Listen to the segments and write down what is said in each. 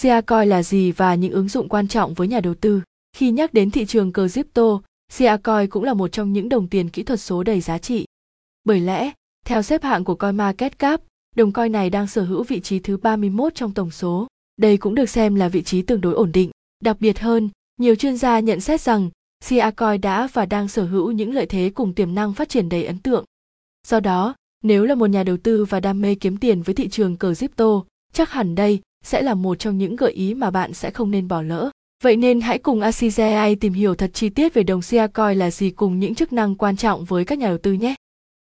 Siacoin là gì và những ứng dụng quan trọng với nhà đầu tư. Khi nhắc đến thị trường crypto, Siacoin cũng là một trong những đồng tiền kỹ thuật số đầy giá trị. Bởi lẽ, theo xếp hạng của CoinMarketCap, đồng coin này đang sở hữu vị trí thứ 31 trong tổng số. Đây cũng được xem là vị trí tương đối ổn định. Đặc biệt hơn, nhiều chuyên gia nhận xét rằng Siacoin đã và đang sở hữu những lợi thế cùng tiềm năng phát triển đầy ấn tượng. Do đó, nếu là một nhà đầu tư và đam mê kiếm tiền với thị trường crypto, chắc hẳn đây sẽ là một trong những gợi ý mà bạn sẽ không nên bỏ lỡ. Vậy nên hãy cùng ACGI tìm hiểu thật chi tiết về đồng Siacoin là gì cùng những chức năng quan trọng với các nhà đầu tư nhé.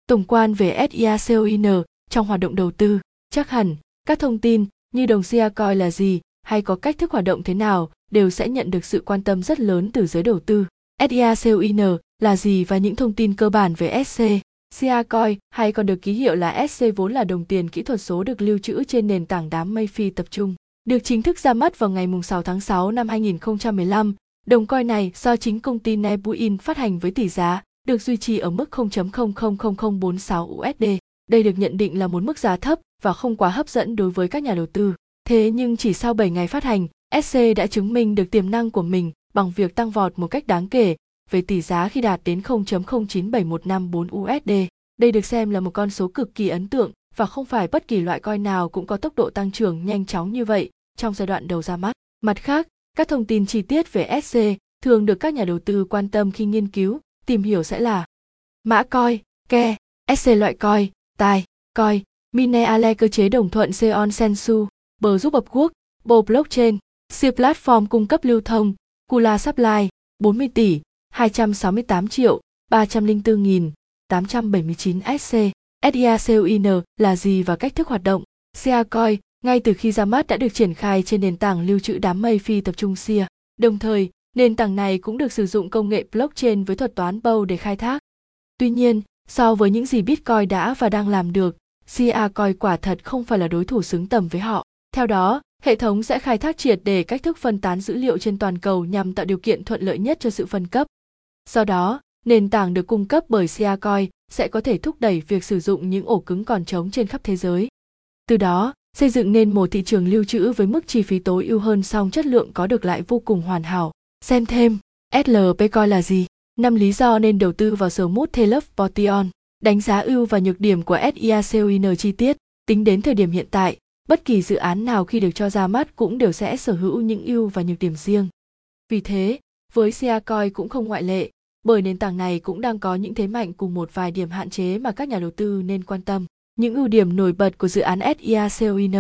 Tổng quan về SIACOIN trong hoạt động đầu tư, chắc hẳn các thông tin như đồng Siacoin là gì hay có cách thức hoạt động thế nào đều sẽ nhận được sự quan tâm rất lớn từ giới đầu tư. SIACOIN là gì và những thông tin cơ bản về SC. Siacoin hay còn được ký hiệu là SC vốn là đồng tiền kỹ thuật số được lưu trữ trên nền tảng đám mây phi tập trung. Được chính thức ra mắt vào ngày 6 tháng 6 năm 2015, đồng coin này do chính công ty Nebuin phát hành với tỷ giá được duy trì ở mức 0.000046 USD. Đây được nhận định là một mức giá thấp và không quá hấp dẫn đối với các nhà đầu tư. Thế nhưng chỉ sau 7 ngày phát hành, SC đã chứng minh được tiềm năng của mình bằng việc tăng vọt một cách đáng kể về tỷ giá khi đạt đến 0.09715 USD. Đây được xem là một con số cực kỳ ấn tượng và không phải bất kỳ loại coin nào cũng có tốc độ tăng trưởng nhanh chóng như vậy trong giai đoạn đầu ra mắt. Mặt khác, các thông tin chi tiết về SC thường được các nhà đầu tư quan tâm khi nghiên cứu, tìm hiểu sẽ là mã coin, ke, SC loại coin, tài, coin, Mineale cơ chế đồng thuận Seon Sensu, bờ giúp hợp quốc, bộ Blockchain, siêu platform cung cấp lưu thông, Kula Supply, 40 tỷ, 268 triệu, 304 nghìn, 879 SC. SIACOIN là gì và cách thức hoạt động? Siacoin ngay từ khi ra mắt đã được triển khai trên nền tảng lưu trữ đám mây phi tập trung SIA. Đồng thời, nền tảng này cũng được sử dụng công nghệ blockchain với thuật toán Bow để khai thác. Tuy nhiên, so với những gì Bitcoin đã và đang làm được, Siacoin quả thật không phải là đối thủ xứng tầm với họ. Theo đó, hệ thống sẽ khai thác triệt để cách thức phân tán dữ liệu trên toàn cầu nhằm tạo điều kiện thuận lợi nhất cho sự phân cấp. Do đó, nền tảng được cung cấp bởi Siacoin sẽ có thể thúc đẩy việc sử dụng những ổ cứng còn trống trên khắp thế giới. Từ đó, xây dựng nên một thị trường lưu trữ với mức chi phí tối ưu hơn song chất lượng có được lại vô cùng hoàn hảo. Xem thêm, SLP coi là gì? Năm lý do nên đầu tư vào Smooth Telef Portion. Đánh giá ưu và nhược điểm của SIACOIN chi tiết. Tính đến thời điểm hiện tại, bất kỳ dự án nào khi được cho ra mắt cũng đều sẽ sở hữu những ưu và nhược điểm riêng. Vì thế, với Siacoin cũng không ngoại lệ, bởi nền tảng này cũng đang có những thế mạnh cùng một vài điểm hạn chế mà các nhà đầu tư nên quan tâm. Những ưu điểm nổi bật của dự án SIACOIN,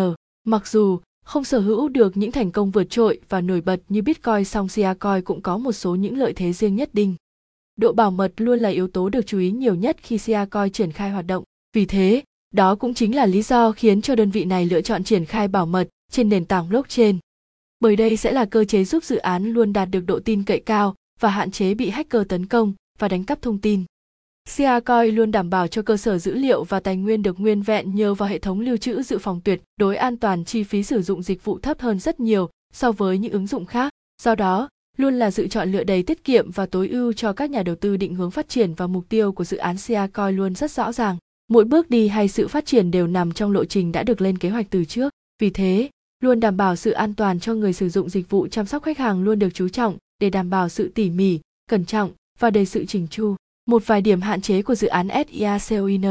mặc dù không sở hữu được những thành công vượt trội và nổi bật như Bitcoin song Siacoin cũng có một số những lợi thế riêng nhất định. Độ bảo mật luôn là yếu tố được chú ý nhiều nhất khi Siacoin triển khai hoạt động. Vì thế, đó cũng chính là lý do khiến cho đơn vị này lựa chọn triển khai bảo mật trên nền tảng blockchain. Bởi đây sẽ là cơ chế giúp dự án luôn đạt được độ tin cậy cao và hạn chế bị hacker tấn công và đánh cắp thông tin. CiaCoin luôn đảm bảo cho cơ sở dữ liệu và tài nguyên được nguyên vẹn nhờ vào hệ thống lưu trữ dự phòng tuyệt đối an toàn chi phí sử dụng dịch vụ thấp hơn rất nhiều so với những ứng dụng khác. Do đó, luôn là sự chọn lựa đầy tiết kiệm và tối ưu cho các nhà đầu tư định hướng phát triển và mục tiêu của dự án CiaCoin luôn rất rõ ràng. Mỗi bước đi hay sự phát triển đều nằm trong lộ trình đã được lên kế hoạch từ trước. Vì thế, luôn đảm bảo sự an toàn cho người sử dụng dịch vụ chăm sóc khách hàng luôn được chú trọng để đảm bảo sự tỉ mỉ, cẩn trọng và đầy sự chỉnh chu. Một vài điểm hạn chế của dự án SIACOIN.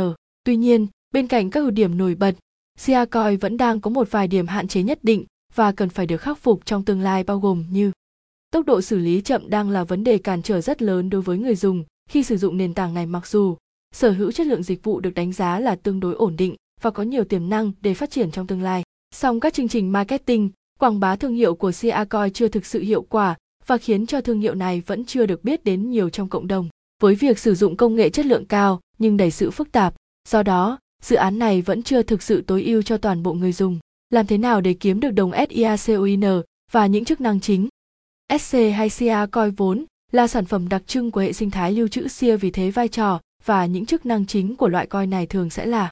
Tuy nhiên, bên cạnh các ưu điểm nổi bật, Siacoin vẫn đang có một vài điểm hạn chế nhất định và cần phải được khắc phục trong tương lai bao gồm như tốc độ xử lý chậm đang là vấn đề cản trở rất lớn đối với người dùng khi sử dụng nền tảng này mặc dù sở hữu chất lượng dịch vụ được đánh giá là tương đối ổn định và có nhiều tiềm năng để phát triển trong tương lai. Song các chương trình marketing, quảng bá thương hiệu của Siacoin chưa thực sự hiệu quả và khiến cho thương hiệu này vẫn chưa được biết đến nhiều trong cộng đồng. Với việc sử dụng công nghệ chất lượng cao nhưng đầy sự phức tạp, do đó, dự án này vẫn chưa thực sự tối ưu cho toàn bộ người dùng. Làm thế nào để kiếm được đồng SIACOIN và những chức năng chính? SC hay cia coi vốn là sản phẩm đặc trưng của hệ sinh thái lưu trữ SIA vì thế vai trò và những chức năng chính của loại coin này thường sẽ là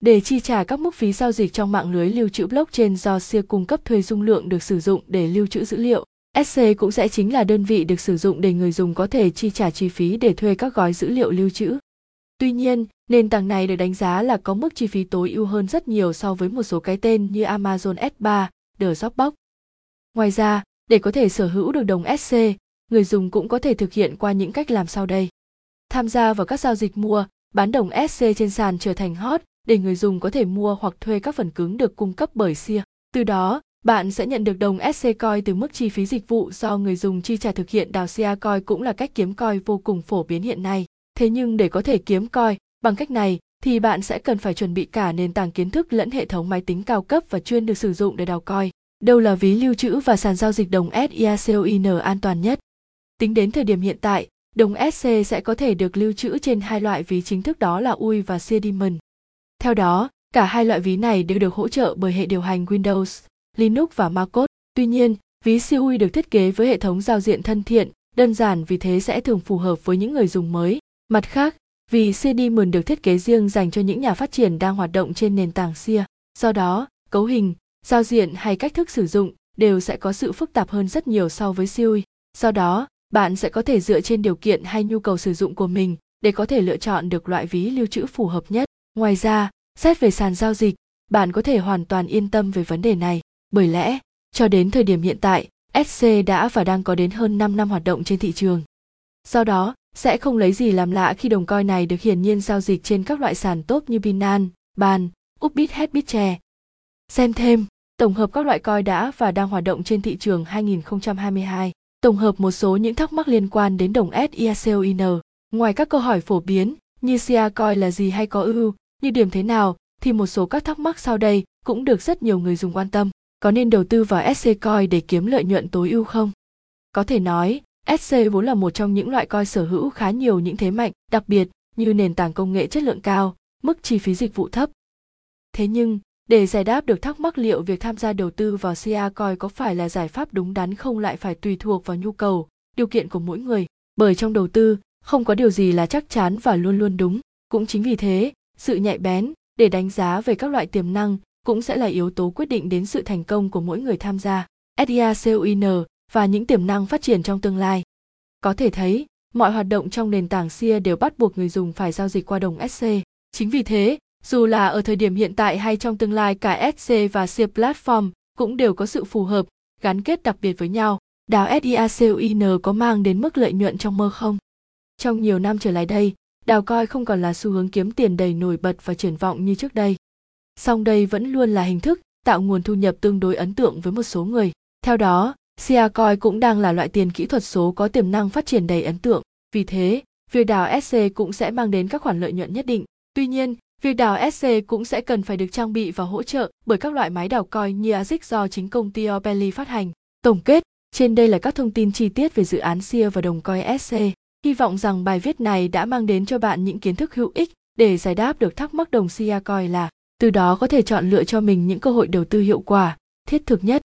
để chi trả các mức phí giao dịch trong mạng lưới lưu trữ blockchain do SIA cung cấp thuê dung lượng được sử dụng để lưu trữ dữ liệu. SC cũng sẽ chính là đơn vị được sử dụng để người dùng có thể chi trả chi phí để thuê các gói dữ liệu lưu trữ. Tuy nhiên, nền tảng này được đánh giá là có mức chi phí tối ưu hơn rất nhiều so với một số cái tên như Amazon S3, The Dropbox. Ngoài ra, để có thể sở hữu được đồng SC, người dùng cũng có thể thực hiện qua những cách làm sau đây. Tham gia vào các giao dịch mua, bán đồng SC trên sàn trở thành hot để người dùng có thể mua hoặc thuê các phần cứng được cung cấp bởi SIA. Từ đó, bạn sẽ nhận được đồng SC Coin từ mức chi phí dịch vụ do người dùng chi trả thực hiện đào CA Coin cũng là cách kiếm coin vô cùng phổ biến hiện nay. Thế nhưng để có thể kiếm coin bằng cách này thì bạn sẽ cần phải chuẩn bị cả nền tảng kiến thức lẫn hệ thống máy tính cao cấp và chuyên được sử dụng để đào coin. Đâu là ví lưu trữ và sàn giao dịch đồng SIACOIN an toàn nhất? Tính đến thời điểm hiện tại, đồng SC sẽ có thể được lưu trữ trên hai loại ví chính thức đó là UI và Sediment. Theo đó, cả hai loại ví này đều được hỗ trợ bởi hệ điều hành Windows, Linux và MacOS. Tuy nhiên, ví CUI được thiết kế với hệ thống giao diện thân thiện, đơn giản vì thế sẽ thường phù hợp với những người dùng mới. Mặt khác, vì CDMon được thiết kế riêng dành cho những nhà phát triển đang hoạt động trên nền tảng SIA. Do đó, cấu hình, giao diện hay cách thức sử dụng đều sẽ có sự phức tạp hơn rất nhiều so với CUI. Do đó, bạn sẽ có thể dựa trên điều kiện hay nhu cầu sử dụng của mình để có thể lựa chọn được loại ví lưu trữ phù hợp nhất. Ngoài ra, xét về sàn giao dịch, bạn có thể hoàn toàn yên tâm về vấn đề này, bởi lẽ, cho đến thời điểm hiện tại, SC đã và đang có đến hơn 5 năm hoạt động trên thị trường. Do đó, sẽ không lấy gì làm lạ khi đồng coi này được hiển nhiên giao dịch trên các loại sàn tốt như Binance, Ban, Upbit, Bitche. Xem thêm, tổng hợp các loại coi đã và đang hoạt động trên thị trường 2022, tổng hợp một số những thắc mắc liên quan đến đồng SIACOIN. Ngoài các câu hỏi phổ biến như SIA coi là gì hay có ưu, như điểm thế nào, thì một số các thắc mắc sau đây cũng được rất nhiều người dùng quan tâm. Có nên đầu tư vào SC coin để kiếm lợi nhuận tối ưu không? Có thể nói, SC vốn là một trong những loại coin sở hữu khá nhiều những thế mạnh, đặc biệt như nền tảng công nghệ chất lượng cao, mức chi phí dịch vụ thấp. Thế nhưng, để giải đáp được thắc mắc liệu việc tham gia đầu tư vào CA coin có phải là giải pháp đúng đắn không lại phải tùy thuộc vào nhu cầu, điều kiện của mỗi người. Bởi trong đầu tư, không có điều gì là chắc chắn và luôn luôn đúng. Cũng chính vì thế, sự nhạy bén để đánh giá về các loại tiềm năng cũng sẽ là yếu tố quyết định đến sự thành công của mỗi người tham gia. SIACOIN và những tiềm năng phát triển trong tương lai. Có thể thấy, mọi hoạt động trong nền tảng SIA đều bắt buộc người dùng phải giao dịch qua đồng SC. Chính vì thế, dù là ở thời điểm hiện tại hay trong tương lai cả SC và SIA Platform cũng đều có sự phù hợp, gắn kết đặc biệt với nhau. Đào SIACOIN có mang đến mức lợi nhuận trong mơ không? Trong nhiều năm trở lại đây, đào coi không còn là xu hướng kiếm tiền đầy nổi bật và triển vọng như trước đây. Song đây vẫn luôn là hình thức tạo nguồn thu nhập tương đối ấn tượng với một số người. Theo đó, Siacoin cũng đang là loại tiền kỹ thuật số có tiềm năng phát triển đầy ấn tượng. Vì thế, việc đào SC cũng sẽ mang đến các khoản lợi nhuận nhất định. Tuy nhiên, việc đào SC cũng sẽ cần phải được trang bị và hỗ trợ bởi các loại máy đào coin như ASIC do chính công ty Opelli phát hành. Tổng kết, trên đây là các thông tin chi tiết về dự án SIA và đồng coin SC. Hy vọng rằng bài viết này đã mang đến cho bạn những kiến thức hữu ích để giải đáp được thắc mắc đồng SIA coin là từ đó có thể chọn lựa cho mình những cơ hội đầu tư hiệu quả, thiết thực nhất.